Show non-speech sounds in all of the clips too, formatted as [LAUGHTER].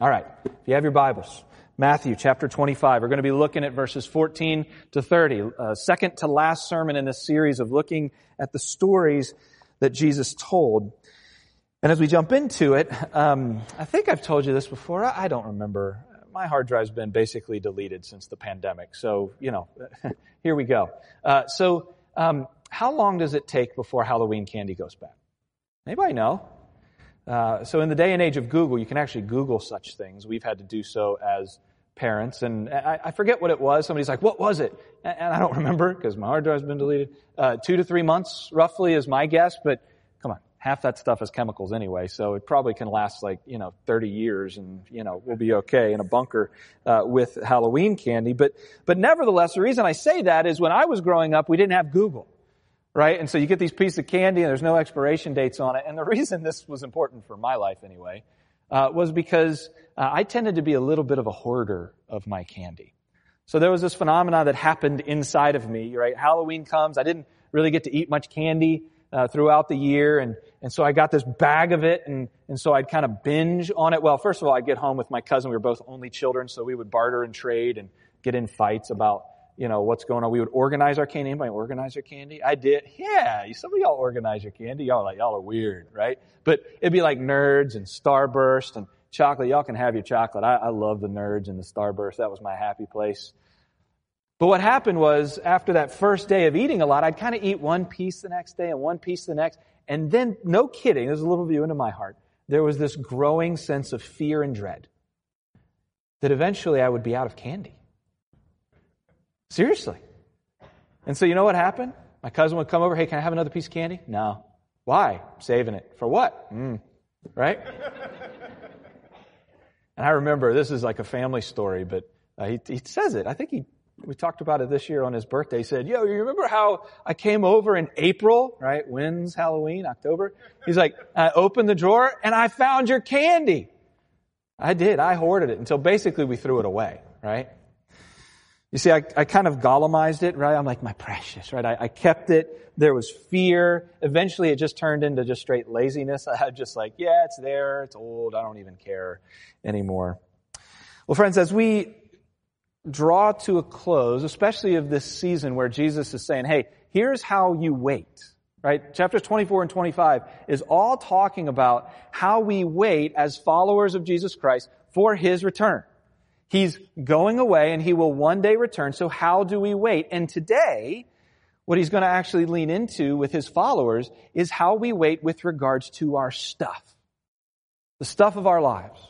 All right, if you have your Bibles, Matthew chapter 25, we're going to be looking at verses 14 to 30, uh, second to last sermon in this series of looking at the stories that Jesus told. And as we jump into it, um, I think I've told you this before. I don't remember. My hard drive's been basically deleted since the pandemic. So, you know, [LAUGHS] here we go. Uh, so, um, how long does it take before Halloween candy goes bad? Anybody know? Uh, so in the day and age of Google, you can actually Google such things. We've had to do so as parents. And I, I forget what it was. Somebody's like, what was it? And, and I don't [LAUGHS] remember because my hard drive's been deleted. Uh, two to three months roughly is my guess, but come on. Half that stuff is chemicals anyway, so it probably can last like, you know, 30 years and, you know, we'll be okay in a bunker, uh, with Halloween candy. But, but nevertheless, the reason I say that is when I was growing up, we didn't have Google right? And so you get these pieces of candy and there's no expiration dates on it. And the reason this was important for my life anyway, uh, was because uh, I tended to be a little bit of a hoarder of my candy. So there was this phenomenon that happened inside of me, right? Halloween comes, I didn't really get to eat much candy uh, throughout the year, and and so I got this bag of it, and and so I'd kind of binge on it. Well, first of all, I'd get home with my cousin. We were both only children, so we would barter and trade and get in fights about you know, what's going on. We would organize our candy. Anybody organize your candy? I did. Yeah, some of y'all organize your candy. Y'all are like, y'all are weird, right? But it'd be like nerds and Starburst and chocolate. Y'all can have your chocolate. I, I love the nerds and the Starburst. That was my happy place. But what happened was after that first day of eating a lot, I'd kind of eat one piece the next day and one piece the next. And then, no kidding, there's a little view into my heart. There was this growing sense of fear and dread that eventually I would be out of candy. Seriously. And so you know what happened? My cousin would come over, hey, can I have another piece of candy? No. Why? saving it. For what? Mm. Right? [LAUGHS] and I remember, this is like a family story, but uh, he, he says it. I think he, we talked about it this year on his birthday. He said, yo, you remember how I came over in April, right? When's Halloween? October? He's like, I opened the drawer and I found your candy. I did. I hoarded it until basically we threw it away, right? You see, I, I kind of Gollumized it, right? I'm like, my precious, right? I, I kept it. There was fear. Eventually it just turned into just straight laziness. [LAUGHS] I had just like, yeah, it's there. It's old. I don't even care anymore. Well, friends, as we draw to a close, especially of this season where Jesus is saying, hey, here's how you wait, right? Chapters 24 and 25 is all talking about how we wait as followers of Jesus Christ for His return. He's going away and he will one day return. So how do we wait? And today, what he's going to actually lean into with his followers is how we wait with regards to our stuff. The stuff of our lives.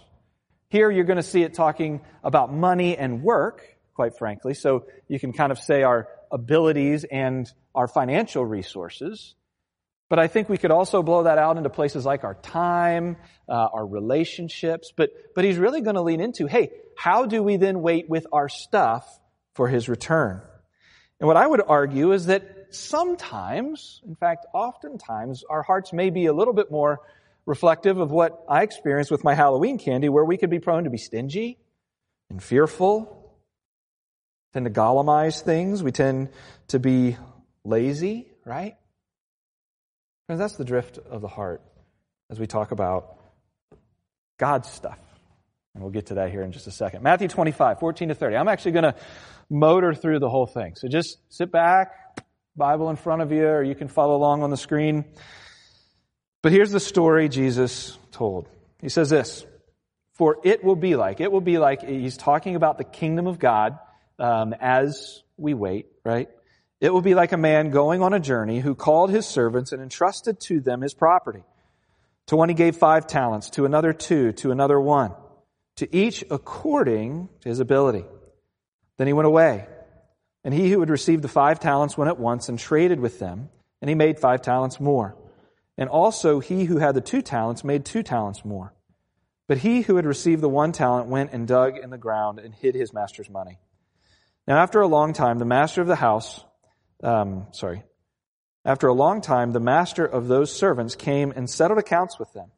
Here you're going to see it talking about money and work, quite frankly. So you can kind of say our abilities and our financial resources. But I think we could also blow that out into places like our time, uh, our relationships. But, but he's really going to lean into, hey, how do we then wait with our stuff for his return? And what I would argue is that sometimes, in fact, oftentimes, our hearts may be a little bit more reflective of what I experienced with my Halloween candy, where we could be prone to be stingy and fearful, tend to Gollumize things. We tend to be lazy, right? Friends, that's the drift of the heart as we talk about God's stuff. And we'll get to that here in just a second. Matthew 25, 14 to 30. I'm actually going to motor through the whole thing. So just sit back, Bible in front of you, or you can follow along on the screen. But here's the story Jesus told. He says this, for it will be like, it will be like, he's talking about the kingdom of God um, as we wait, right? It will be like a man going on a journey who called his servants and entrusted to them his property. To one he gave five talents, to another two, to another one to each according to his ability. Then he went away. And he who had received the five talents went at once and traded with them, and he made five talents more. And also he who had the two talents made two talents more. But he who had received the one talent went and dug in the ground and hid his master's money. Now after a long time, the master of the house, um, sorry, after a long time, the master of those servants came and settled accounts with them.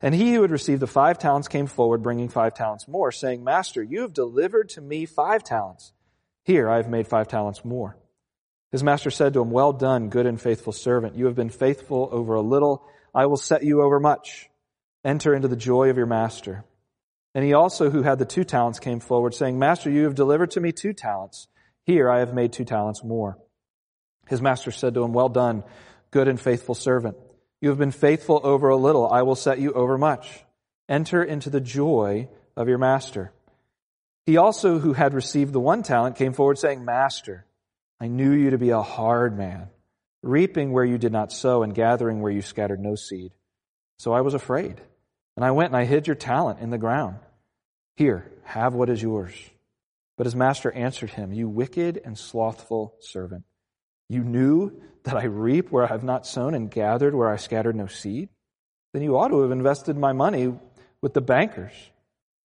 And he who had received the five talents came forward, bringing five talents more, saying, Master, you have delivered to me five talents. Here, I have made five talents more. His master said to him, Well done, good and faithful servant. You have been faithful over a little. I will set you over much. Enter into the joy of your master. And he also, who had the two talents, came forward, saying, Master, you have delivered to me two talents. Here I have made two talents more. His master said to him, Well done, good and faithful servant. You have been faithful over a little. I will set you over much. Enter into the joy of your master. He also, who had received the one talent, came forward, saying, Master, I knew you to be a hard man, reaping where you did not sow and gathering where you scattered no seed. So I was afraid. And I went and I hid your talent in the ground. Here, have what is yours. But his master answered him, You wicked and slothful servant. You knew that I reap where I have not sown and gathered where I scattered no seed? Then you ought to have invested my money with the bankers.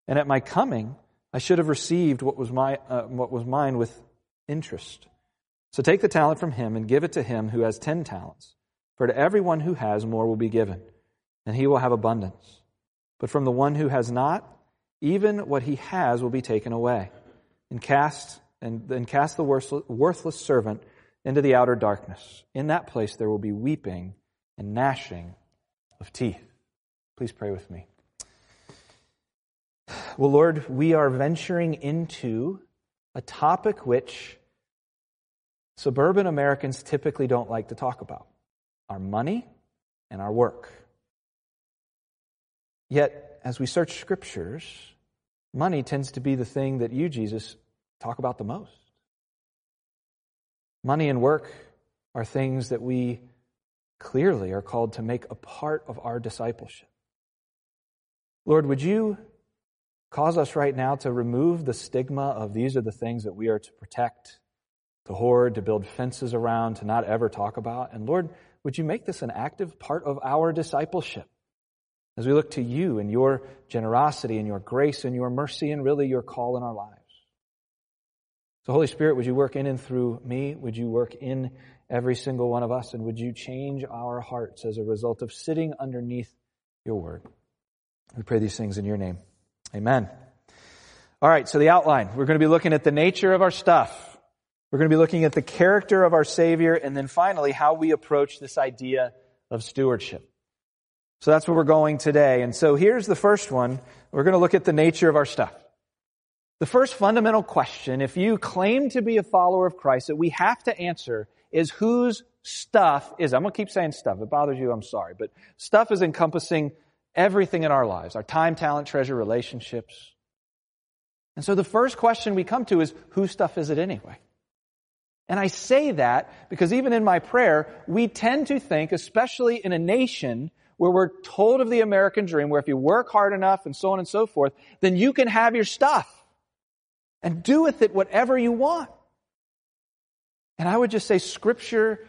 And at my coming, I should have received what was, my, uh, what was mine with interest. So take the talent from him and give it to him who has ten talents. For to everyone who has, more will be given, and he will have abundance. But from the one who has not, even what he has will be taken away. And cast, and then cast the worthless servant into the outer darkness. In that place there will be weeping and gnashing of teeth. Please pray with me. Well, Lord, we are venturing into a topic which suburban Americans typically don't like to talk about our money and our work. Yet, as we search scriptures, money tends to be the thing that you, Jesus, talk about the most. Money and work are things that we clearly are called to make a part of our discipleship. Lord, would you cause us right now to remove the stigma of these are the things that we are to protect, to hoard, to build fences around, to not ever talk about? And Lord, would you make this an active part of our discipleship? As we look to you and your generosity and your grace and your mercy and really your call in our lives. So, Holy Spirit, would you work in and through me? Would you work in every single one of us? And would you change our hearts as a result of sitting underneath your word? We pray these things in your name. Amen. All right, so the outline. We're going to be looking at the nature of our stuff. We're going to be looking at the character of our Savior, and then finally, how we approach this idea of stewardship. So that's where we're going today. And so here's the first one. We're going to look at the nature of our stuff. The first fundamental question, if you claim to be a follower of Christ, that we have to answer is whose stuff is. I'm going to keep saying stuff. It bothers you, I'm sorry. But stuff is encompassing everything in our lives our time, talent, treasure, relationships. And so the first question we come to is whose stuff is it anyway? And I say that because even in my prayer, we tend to think, especially in a nation where we're told of the American dream, where if you work hard enough and so on and so forth, then you can have your stuff and do with it whatever you want. And I would just say scripture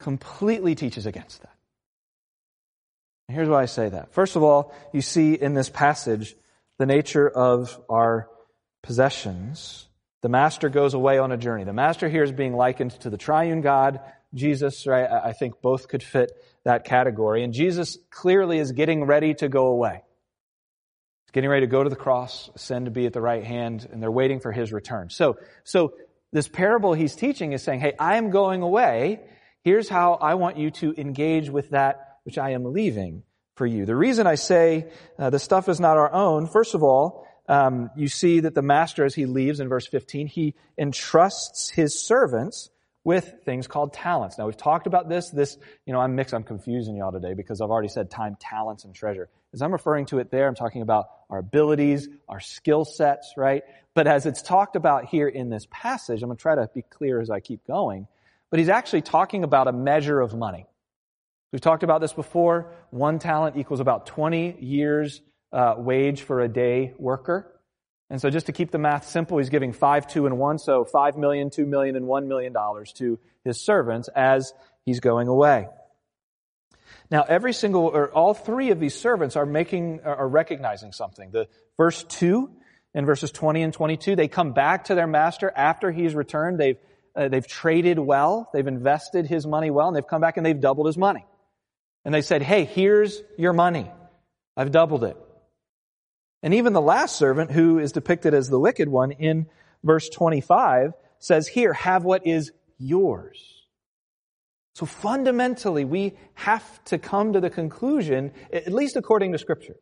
completely teaches against that. And here's why I say that. First of all, you see in this passage the nature of our possessions. The master goes away on a journey. The master here is being likened to the triune God, Jesus, right? I think both could fit that category. And Jesus clearly is getting ready to go away. Getting ready to go to the cross, ascend to be at the right hand, and they're waiting for his return. So, so this parable he's teaching is saying, hey, I am going away. Here's how I want you to engage with that which I am leaving for you. The reason I say uh, the stuff is not our own, first of all, um, you see that the master, as he leaves in verse 15, he entrusts his servants with things called talents. Now we've talked about this. This, you know, I'm mixed. I'm confusing y'all today because I've already said time, talents, and treasure. As I'm referring to it there, I'm talking about our abilities, our skill sets, right? But as it's talked about here in this passage, I'm going to try to be clear as I keep going. But he's actually talking about a measure of money. We've talked about this before. One talent equals about 20 years uh, wage for a day worker. And so just to keep the math simple, he's giving five, two, and one, so five million, two million, and one million dollars to his servants as he's going away. Now, every single, or all three of these servants are making, are recognizing something. The verse two and verses 20 and 22, they come back to their master after he's returned. They've, uh, they've traded well. They've invested his money well, and they've come back and they've doubled his money. And they said, hey, here's your money. I've doubled it. And even the last servant, who is depicted as the wicked one in verse 25, says here, have what is yours. So fundamentally, we have to come to the conclusion, at least according to scripture,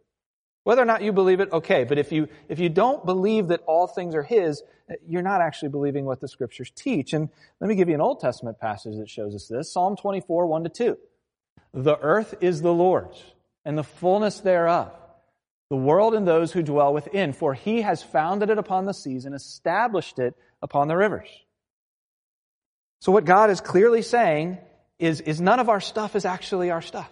Whether or not you believe it, okay. But if you, if you don't believe that all things are His, eh, you're not actually believing what the scriptures teach. And let me give you an Old Testament passage that shows us this. Psalm 24, 1 to 2. The earth is the Lord's and the fullness thereof, the world and those who dwell within, for He has founded it upon the seas and established it upon the rivers. So what God is clearly saying is, is none of our stuff is actually our stuff.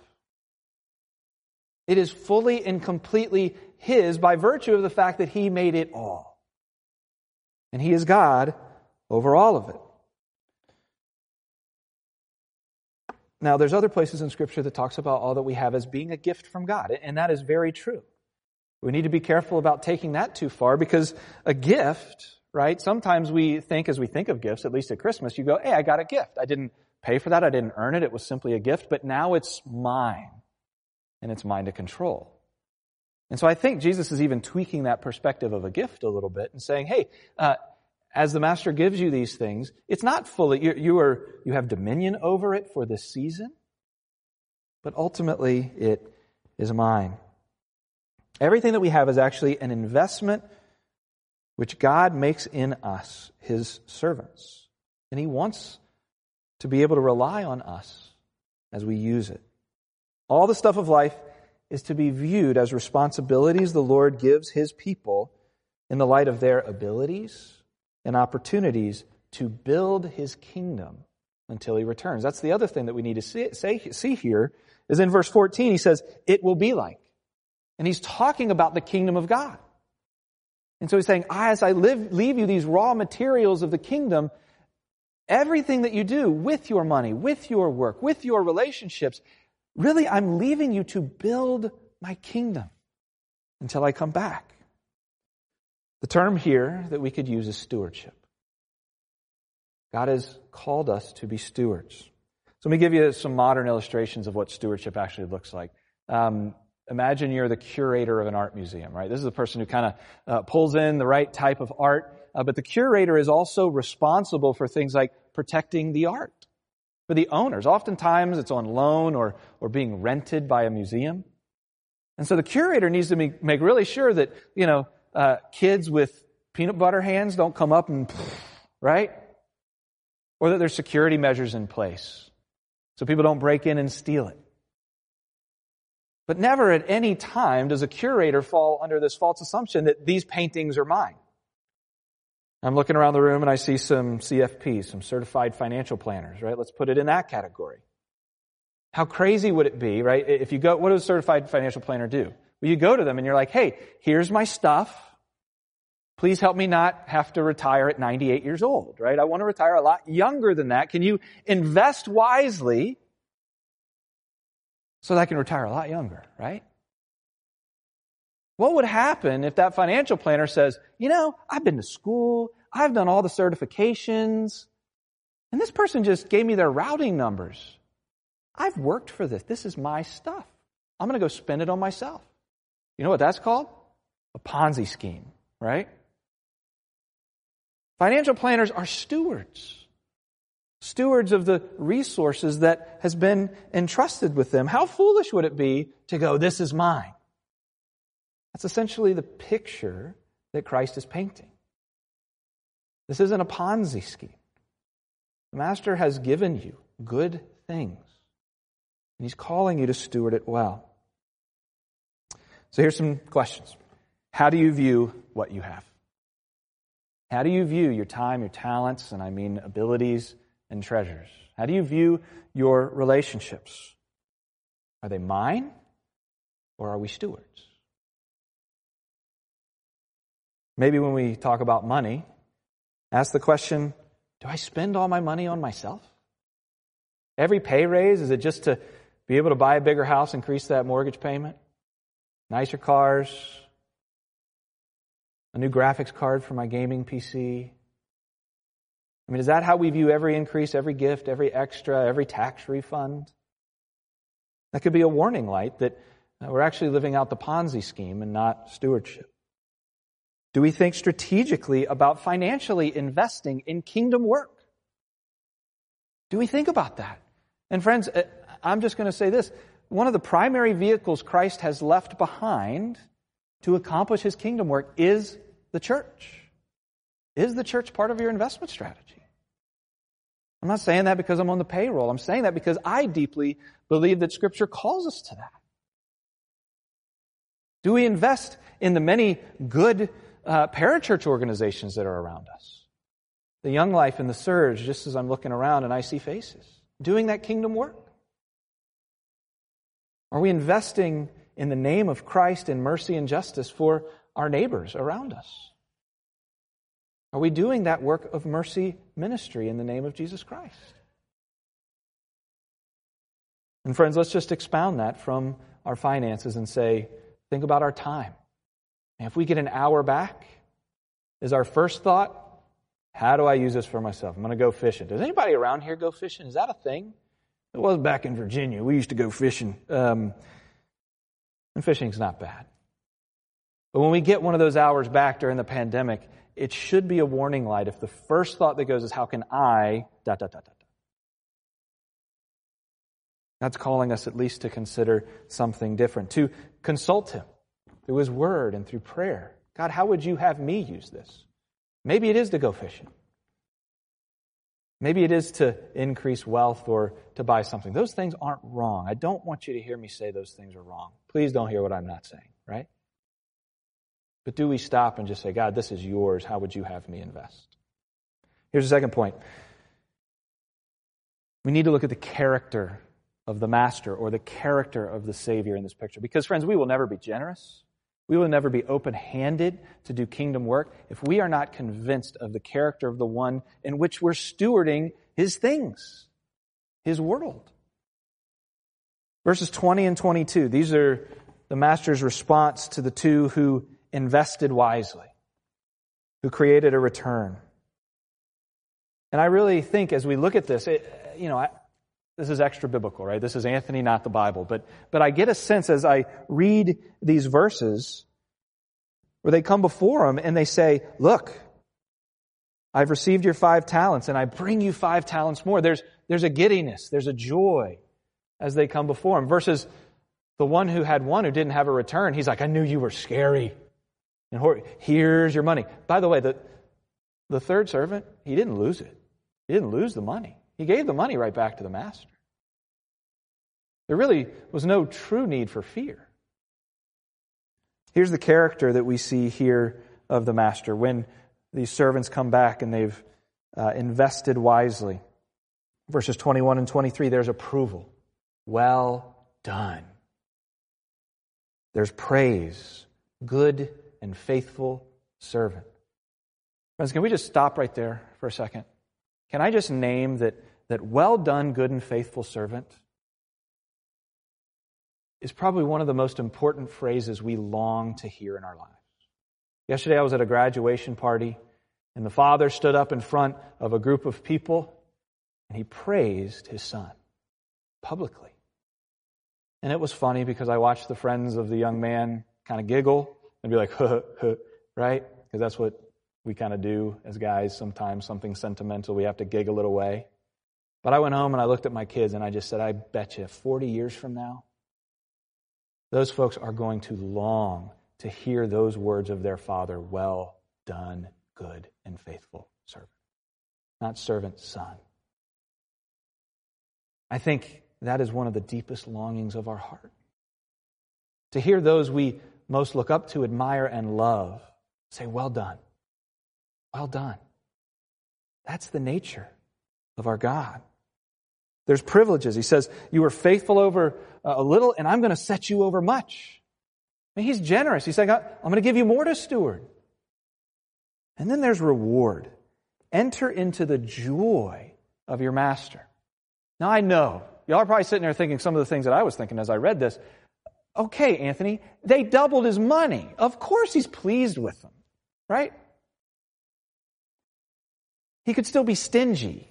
It is fully and completely His by virtue of the fact that He made it all. And He is God over all of it. Now, there's other places in Scripture that talks about all that we have as being a gift from God, and that is very true. We need to be careful about taking that too far because a gift, right? Sometimes we think, as we think of gifts, at least at Christmas, you go, hey, I got a gift. I didn't pay for that. I didn't earn it. It was simply a gift, but now it's mine and it's mine to control. And so I think Jesus is even tweaking that perspective of a gift a little bit and saying, hey, uh, as the master gives you these things, it's not fully, you, you, are, you have dominion over it for this season, but ultimately it is mine. Everything that we have is actually an investment which God makes in us, His servants. And He wants to be able to rely on us as we use it. All the stuff of life is to be viewed as responsibilities the Lord gives his people in the light of their abilities and opportunities to build his kingdom until he returns. That's the other thing that we need to see, say, see here is in verse 14, he says, it will be like. And he's talking about the kingdom of God. And so he's saying, as I live, leave you these raw materials of the kingdom, everything that you do with your money, with your work, with your relationships, Really, I'm leaving you to build my kingdom until I come back. The term here that we could use is stewardship. God has called us to be stewards. So let me give you some modern illustrations of what stewardship actually looks like. Um, imagine you're the curator of an art museum, right? This is the person who kind of uh, pulls in the right type of art, uh, but the curator is also responsible for things like protecting the art for the owners. Oftentimes it's on loan or, or being rented by a museum. And so the curator needs to make, make really sure that, you know, uh, kids with peanut butter hands don't come up and, right? Or that there's security measures in place so people don't break in and steal it. But never at any time does a curator fall under this false assumption that these paintings are mine. I'm looking around the room and I see some CFPs, some certified financial planners, right? Let's put it in that category. How crazy would it be, right? If you go, what does a certified financial planner do? Well, you go to them and you're like, hey, here's my stuff. Please help me not have to retire at 98 years old, right? I want to retire a lot younger than that. Can you invest wisely so that I can retire a lot younger, right? What would happen if that financial planner says, you know, I've been to school, I've done all the certifications, and this person just gave me their routing numbers. I've worked for this. This is my stuff. I'm going to go spend it on myself. You know what that's called? A Ponzi scheme, right? Financial planners are stewards. Stewards of the resources that has been entrusted with them. How foolish would it be to go, this is mine? That's essentially the picture that Christ is painting. This isn't a Ponzi scheme. The Master has given you good things, and He's calling you to steward it well. So here's some questions. How do you view what you have? How do you view your time, your talents, and I mean abilities and treasures? How do you view your relationships? Are they mine or are we stewards? Maybe when we talk about money, ask the question do I spend all my money on myself? Every pay raise, is it just to be able to buy a bigger house, increase that mortgage payment? Nicer cars? A new graphics card for my gaming PC? I mean, is that how we view every increase, every gift, every extra, every tax refund? That could be a warning light that we're actually living out the Ponzi scheme and not stewardship. Do we think strategically about financially investing in kingdom work? Do we think about that? And friends, uh, I'm just going to say this. One of the primary vehicles Christ has left behind to accomplish his kingdom work is the church. Is the church part of your investment strategy? I'm not saying that because I'm on the payroll. I'm saying that because I deeply believe that Scripture calls us to that. Do we invest in the many good uh, parachurch organizations that are around us? The Young Life and the Surge, just as I'm looking around and I see faces, doing that kingdom work? Are we investing in the name of Christ in mercy and justice for our neighbors around us? Are we doing that work of mercy ministry in the name of Jesus Christ? And friends, let's just expound that from our finances and say, think about our time. If we get an hour back, is our first thought, how do I use this for myself? I'm going to go fishing. Does anybody around here go fishing? Is that a thing? It was back in Virginia. We used to go fishing. Um, and fishing's not bad. But when we get one of those hours back during the pandemic, it should be a warning light if the first thought that goes is, how can I, dot, dot, dot, dot. Calling us at least to consider something different, to consult Him through His Word and through prayer. God, how would you have me use this? Maybe it is to go fishing. Maybe it is to increase wealth or to buy something. Those things aren't wrong. I don't want you to hear me say those things are wrong. Please don't hear what I'm not saying, right? But do we stop and just say, God, this is yours. How would you have me invest? Here's the second point. We need to look at the character of the master or the character of the Savior in this picture. Because, friends, we will never be generous. We will never be open handed to do kingdom work if we are not convinced of the character of the one in which we're stewarding his things, his world. Verses 20 and 22, these are the master's response to the two who invested wisely, who created a return. And I really think as we look at this, it, you know, I, this is extra biblical, right? This is Anthony, not the Bible. But, but I get a sense as I read these verses where they come before him and they say, look, I've received your five talents and I bring you five talents more. There's, there's a giddiness. There's a joy as they come before him versus the one who had one who didn't have a return. He's like, I knew you were scary. And here's your money. By the way, the, the third servant, he didn't lose it. He didn't lose the money. He gave the money right back to the master. There really was no true need for fear. Here's the character that we see here of the master when these servants come back and they've uh, invested wisely. Verses 21 and 23, there's approval. Well done. There's praise. Good and faithful servant. Friends, can we just stop right there for a second? Can I just name that that well done, good and faithful servant is probably one of the most important phrases we long to hear in our lives. Yesterday I was at a graduation party and the father stood up in front of a group of people and he praised his son publicly. And it was funny because I watched the friends of the young man kind of giggle and be like, huh, huh, right? Because that's what we kind of do as guys sometimes, something sentimental, we have to giggle it away. But I went home and I looked at my kids and I just said, I bet you 40 years from now, those folks are going to long to hear those words of their father, well done, good and faithful servant. Not servant, son. I think that is one of the deepest longings of our heart. To hear those we most look up to, admire, and love say, well done. Well done. That's the nature of our God. There's privileges. He says, You were faithful over uh, a little, and I'm going to set you over much. And he's generous. He's saying, I'm going to give you more to steward. And then there's reward. Enter into the joy of your master. Now, I know, y'all are probably sitting there thinking some of the things that I was thinking as I read this. Okay, Anthony, they doubled his money. Of course he's pleased with them, right? He could still be stingy.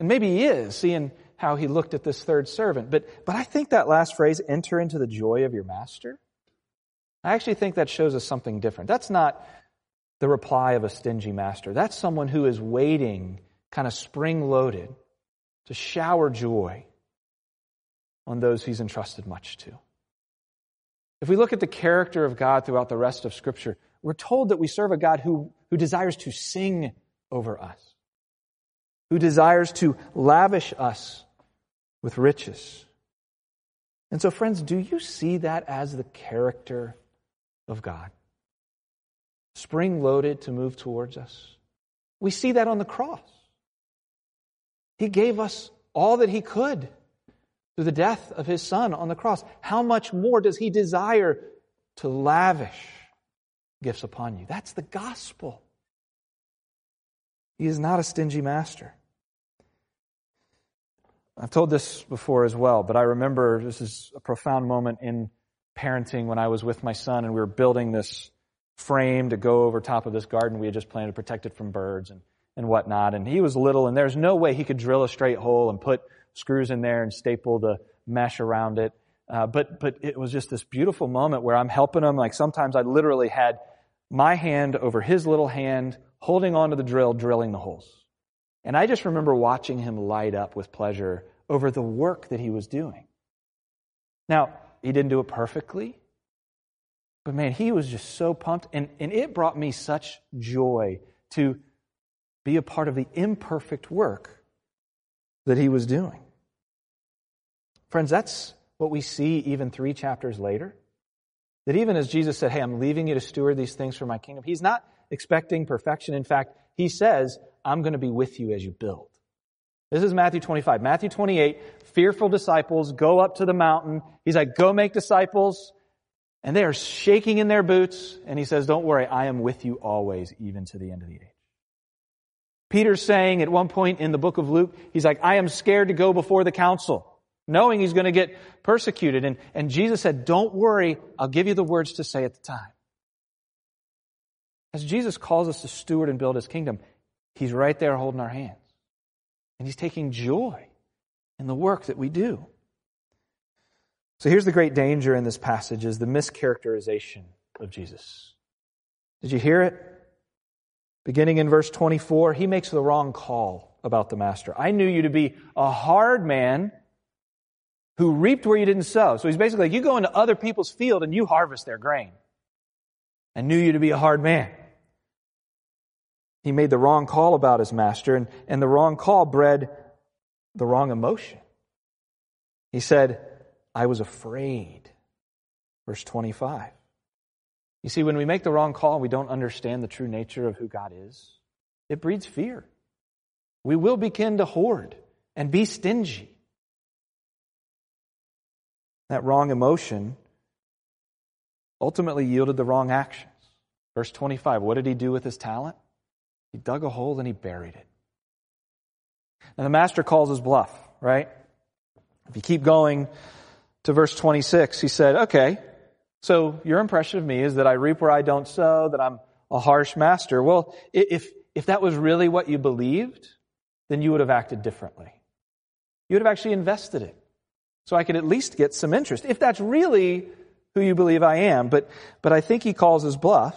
And maybe he is, seeing how he looked at this third servant. But, but I think that last phrase, enter into the joy of your master, I actually think that shows us something different. That's not the reply of a stingy master. That's someone who is waiting, kind of spring loaded, to shower joy on those he's entrusted much to. If we look at the character of God throughout the rest of Scripture, we're told that we serve a God who, who desires to sing over us, who desires to lavish us with riches. And so, friends, do you see that as the character of God? Spring loaded to move towards us. We see that on the cross. He gave us all that He could through the death of His Son on the cross. How much more does He desire to lavish gifts upon you? That's the gospel. He is not a stingy master. I've told this before as well, but I remember this is a profound moment in parenting when I was with my son and we were building this frame to go over top of this garden. We had just planned to protect it from birds and, and whatnot. And he was little and there's no way he could drill a straight hole and put screws in there and staple the mesh around it. Uh, but, but it was just this beautiful moment where I'm helping him. Like sometimes I literally had my hand over his little hand, holding onto the drill, drilling the holes. And I just remember watching him light up with pleasure over the work that he was doing. Now, he didn't do it perfectly, but man, he was just so pumped. And, and it brought me such joy to be a part of the imperfect work that he was doing. Friends, that's what we see even three chapters later. That even as Jesus said, Hey, I'm leaving you to steward these things for my kingdom, he's not expecting perfection. In fact, he says, I'm going to be with you as you build. This is Matthew 25. Matthew 28, fearful disciples go up to the mountain. He's like, go make disciples. And they are shaking in their boots. And he says, don't worry, I am with you always, even to the end of the age. Peter's saying at one point in the book of Luke, he's like, I am scared to go before the council, knowing he's going to get persecuted. And, and Jesus said, don't worry, I'll give you the words to say at the time. As Jesus calls us to steward and build his kingdom, he's right there holding our hands. And he's taking joy in the work that we do. So here's the great danger in this passage is the mischaracterization of Jesus. Did you hear it? Beginning in verse 24, he makes the wrong call about the master. I knew you to be a hard man who reaped where you didn't sow. So he's basically like, you go into other people's field and you harvest their grain. I knew you to be a hard man. He made the wrong call about his master, and, and the wrong call bred the wrong emotion. He said, I was afraid. Verse 25. You see, when we make the wrong call we don't understand the true nature of who God is, it breeds fear. We will begin to hoard and be stingy. That wrong emotion ultimately yielded the wrong actions. Verse 25, what did he do with his talent? He dug a hole and he buried it. And the master calls his bluff, right? If you keep going to verse 26, he said, okay, so your impression of me is that I reap where I don't sow, that I'm a harsh master. Well, if, if that was really what you believed, then you would have acted differently. You would have actually invested it. So I could at least get some interest. If that's really who you believe I am. But, but I think he calls his bluff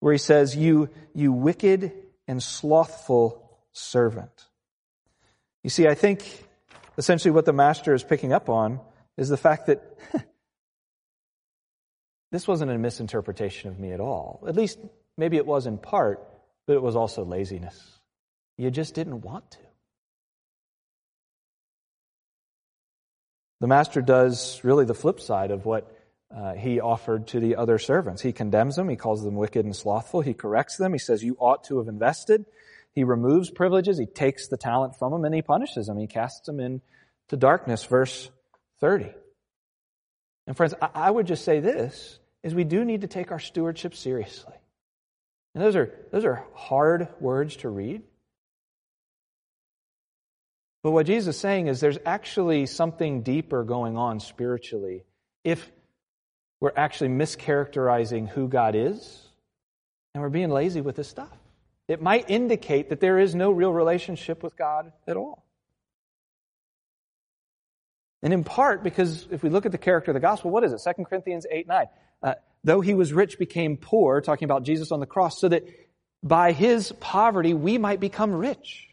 where he says, You, you wicked and slothful servant. You see, I think essentially what the master is picking up on is the fact that [LAUGHS] this wasn't a misinterpretation of me at all. At least maybe it was in part, but it was also laziness. You just didn't want to. The master does really the flip side of what uh, he offered to the other servants. He condemns them. He calls them wicked and slothful. He corrects them. He says, you ought to have invested. He removes privileges. He takes the talent from them and he punishes them. He casts them into darkness. Verse 30. And friends, I, I would just say this, is we do need to take our stewardship seriously. And those are, those are hard words to read. But what Jesus is saying is there's actually something deeper going on spiritually if we're actually mischaracterizing who God is, and we're being lazy with this stuff. It might indicate that there is no real relationship with God at all. And in part, because if we look at the character of the gospel, what is it? 2 Corinthians 8 9. Uh, Though he was rich, became poor, talking about Jesus on the cross, so that by his poverty we might become rich.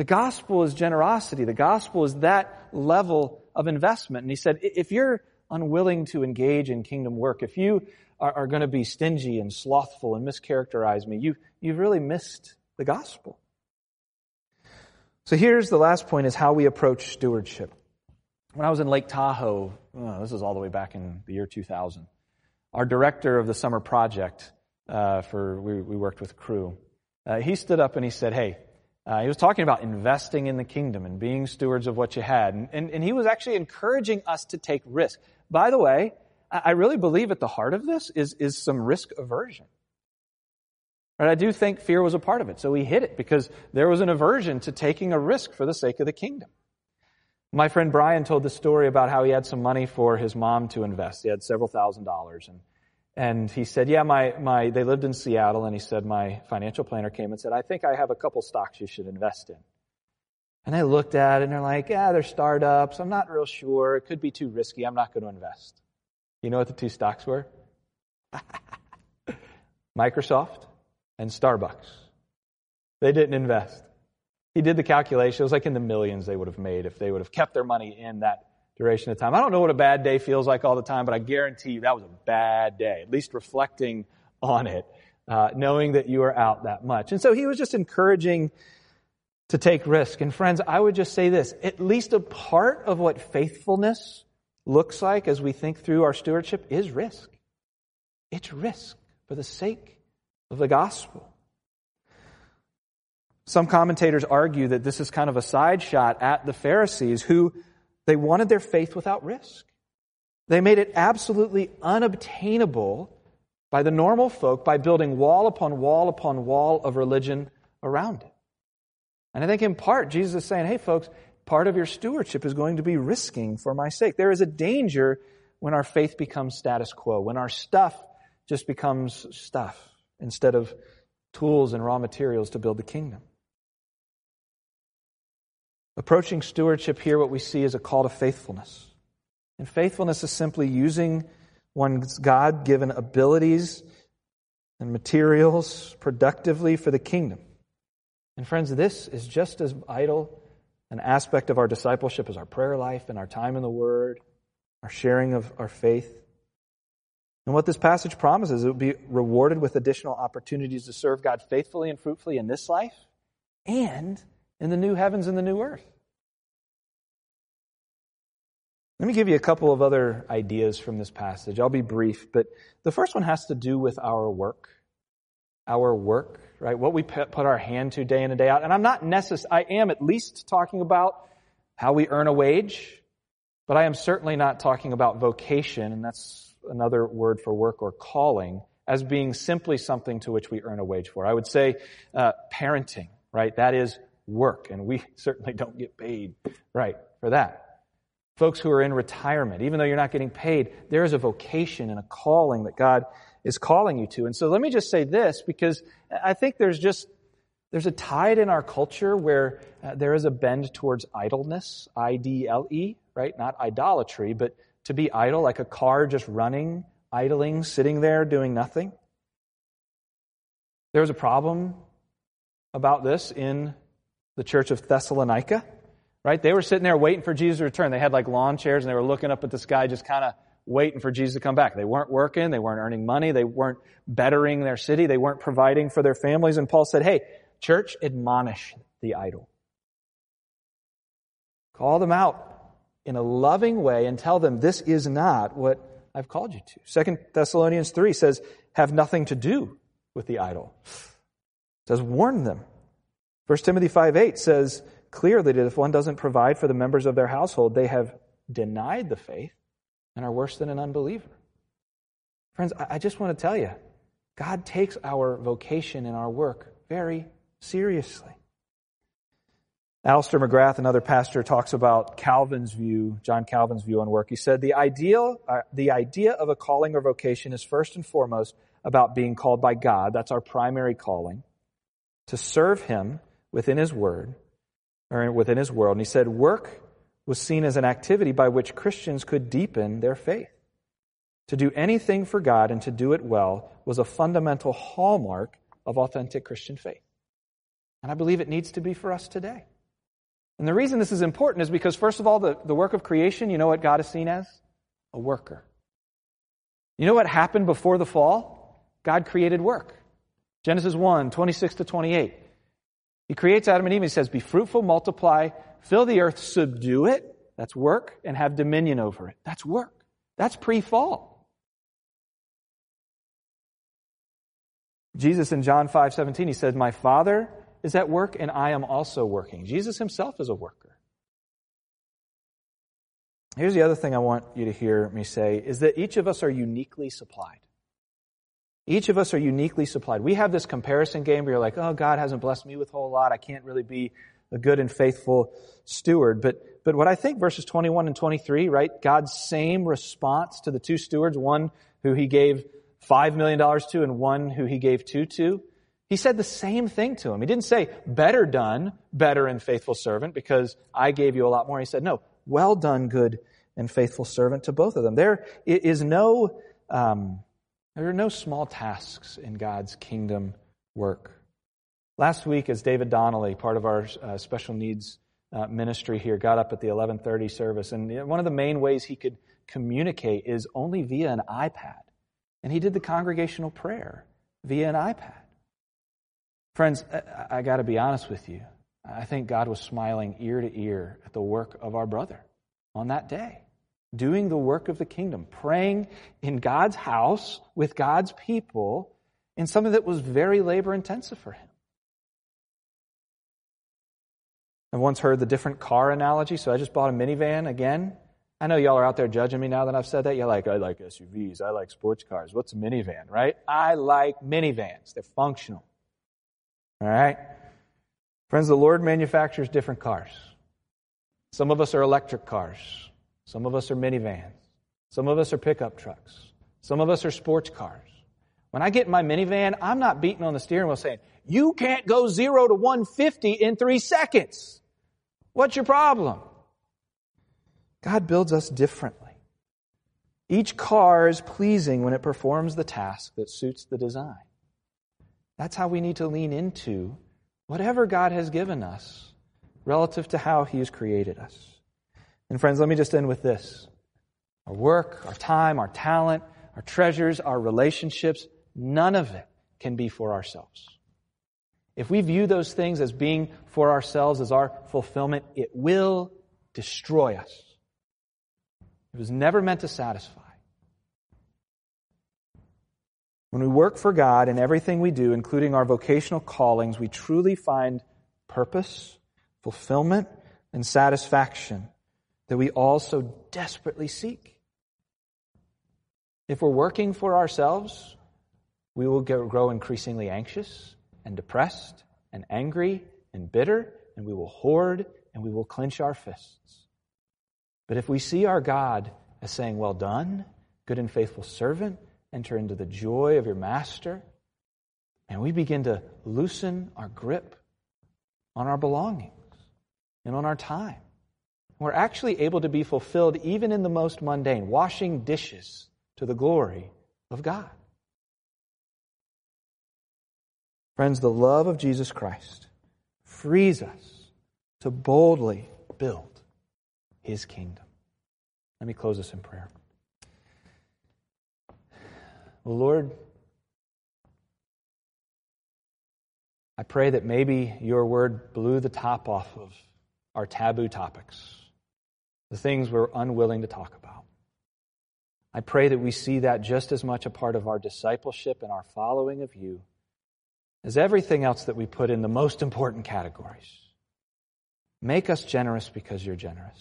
The gospel is generosity. The gospel is that level of investment. And he said, if you're unwilling to engage in kingdom work, if you are, are going to be stingy and slothful and mischaracterize me, you, you've really missed the gospel. So here's the last point is how we approach stewardship. When I was in Lake Tahoe, oh, this is all the way back in the year 2000, our director of the summer project uh, for we, we, worked with Cru, uh, he stood up and he said, "Hey." Uh, he was talking about investing in the kingdom and being stewards of what you had. And, and, and he was actually encouraging us to take risk. By the way, I, really believe at the heart of this is, is some risk aversion. Right? I do think fear was a part of it. So we hit it because there was an aversion to taking a risk for the sake of the kingdom. My friend Brian told the story about how he had some money for his mom to invest. He had several thousand dollars and and he said, yeah, my, my, they lived in Seattle and he said, my financial planner came and said, I think I have a couple stocks you should invest in. And I looked at it and they're like, yeah, they're startups. I'm not real sure. It could be too risky. I'm not going to invest. You know what the two stocks were? [LAUGHS] Microsoft and Starbucks. They didn't invest. He did the calculation. It was like in the millions they would have made if they would have kept their money in that duration of time. I don't know what a bad day feels like all the time, but I guarantee you that was a bad day, at least reflecting on it, uh, knowing that you are out that much. And so he was just encouraging to take risk. And friends, I would just say this, at least a part of what faithfulness looks like as we think through our stewardship is risk. It's risk for the sake of the gospel. Some commentators argue that this is kind of a side shot at the Pharisees who they wanted their faith without risk. They made it absolutely unobtainable by the normal folk by building wall upon wall upon wall of religion around it. And I think in part, Jesus is saying, hey, folks, part of your stewardship is going to be risking for my sake. There is a danger when our faith becomes status quo, when our stuff just becomes stuff instead of tools and raw materials to build the kingdom. Approaching stewardship here, what we see is a call to faithfulness. And faithfulness is simply using one's God given abilities and materials productively for the kingdom. And friends, this is just as vital an aspect of our discipleship as our prayer life and our time in the Word, our sharing of our faith. And what this passage promises, it will be rewarded with additional opportunities to serve God faithfully and fruitfully in this life and in the new heavens and the new earth. Let me give you a couple of other ideas from this passage. I'll be brief, but the first one has to do with our work. Our work, right? What we put our hand to day in and day out. And I'm not necess- I am at least talking about how we earn a wage, but I am certainly not talking about vocation, and that's another word for work or calling, as being simply something to which we earn a wage for. I would say uh, parenting, right? That is work, and we [LAUGHS] certainly don't get paid, right, for that. Folks who are in retirement, even though you're not getting paid, there is a vocation and a calling that God is calling you to. And so let me just say this because I think there's just there's a tide in our culture where uh, there is a bend towards idleness, I D L E, right? Not idolatry, but to be idle, like a car just running, idling, sitting there doing nothing. There was a problem about this in the church of Thessalonica, right? They were sitting there waiting for Jesus to return. They had like lawn chairs and they were looking up at the sky, just kind of waiting for Jesus to come back. They weren't working. They weren't earning money. They weren't bettering their city. They weren't providing for their families. And Paul said, Hey, church, admonish the idle. Call them out in a loving way and tell them this is not what I've called you to. Second Thessalonians 3 says, have nothing to do with the idle. It says, warn them. 1 Timothy 5 8 says clearly that if one doesn't provide for the members of their household, they have denied the faith and are worse than an unbeliever. Friends, I just want to tell you, God takes our vocation and our work very seriously. Alister McGrath, another pastor, talks about Calvin's view, John Calvin's view on work. He said, the, ideal, uh, the idea of a calling or vocation is first and foremost about being called by God. That's our primary calling. To serve Him within his word, or within his world. And he said work was seen as an activity by which Christians could deepen their faith. To do anything for God and to do it well was a fundamental hallmark of authentic Christian faith. And I believe it needs to be for us today. And the reason this is important is because, first of all, the, the work of creation, you know what God is seen as? A worker. You know what happened before the fall? God created work. Genesis 1, 26 to 28. He creates Adam and Eve he says, Be fruitful, multiply, fill the earth, subdue it. That's work, and have dominion over it. That's work. That's pre fall. Jesus in John 5 17, he said, My Father is at work and I am also working. Jesus himself is a worker. Here's the other thing I want you to hear me say is that each of us are uniquely supplied. Each of us are uniquely supplied. We have this comparison game where you're like, oh, God hasn't blessed me with a whole lot. I can't really be a good and faithful steward. But, but what I think verses 21 and 23, right? God's same response to the two stewards, one who he gave $5 million to and one who he gave two to. He said the same thing to him. He didn't say, better done, better and faithful servant, because I gave you a lot more. He said, no, well done, good and faithful servant to both of them. There is no, um, there are no small tasks in God's kingdom work. Last week, as David Donnelly, part of our uh, special needs uh, ministry here, got up at the 1130 service, and one of the main ways he could communicate is only via an iPad. And he did the congregational prayer via an iPad. Friends, I, I got to be honest with you. I think God was smiling ear to ear at the work of our brother on that day, doing the work of the kingdom, praying in God's house with God's people in something that was very labor intensive for him. I once heard the different car analogy, so I just bought a minivan again. I know y'all are out there judging me now that I've said that. You're like, I like SUVs, I like sports cars. What's a minivan, right? I like minivans. They're functional. All right? Friends, the Lord manufactures different cars. Some of us are electric cars. Some of us are minivans. Some of us are pickup trucks. Some of us are sports cars. When I get in my minivan, I'm not beating on the steering wheel saying, you can't go zero to 150 in three seconds. What's your problem? God builds us differently. Each car is pleasing when it performs the task that suits the design. That's how we need to lean into whatever God has given us relative to how He has created us. And friends, let me just end with this. Our work, our time, our talent, our treasures, our relationships, none of it can be for ourselves. If we view those things as being for ourselves, as our fulfillment, it will destroy us. It was never meant to satisfy. When we work for God in everything we do, including our vocational callings, we truly find purpose, fulfillment, and satisfaction that we all so desperately seek. If we're working for ourselves, we will grow increasingly anxious and depressed and angry and bitter, and we will hoard and we will clench our fists. But if we see our God as saying, Well done, good and faithful servant, enter into the joy of your master. And we begin to loosen our grip on our belongings and on our time. We're actually able to be fulfilled even in the most mundane, washing dishes to the glory of God. Friends, the love of Jesus Christ frees us to boldly build his kingdom. Let me close this in prayer. Lord, I pray that maybe your word blew the top off of our taboo topics, the things we're unwilling to talk about. I pray that we see that just as much a part of our discipleship and our following of you as everything else that we put in the most important categories. Make us generous because you're generous.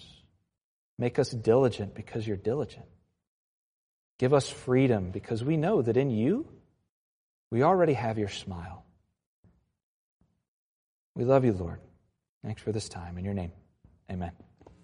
Make us diligent because you're diligent. Give us freedom because we know that in you, we already have your smile. We love you, Lord. Thanks for this time. In your name, amen.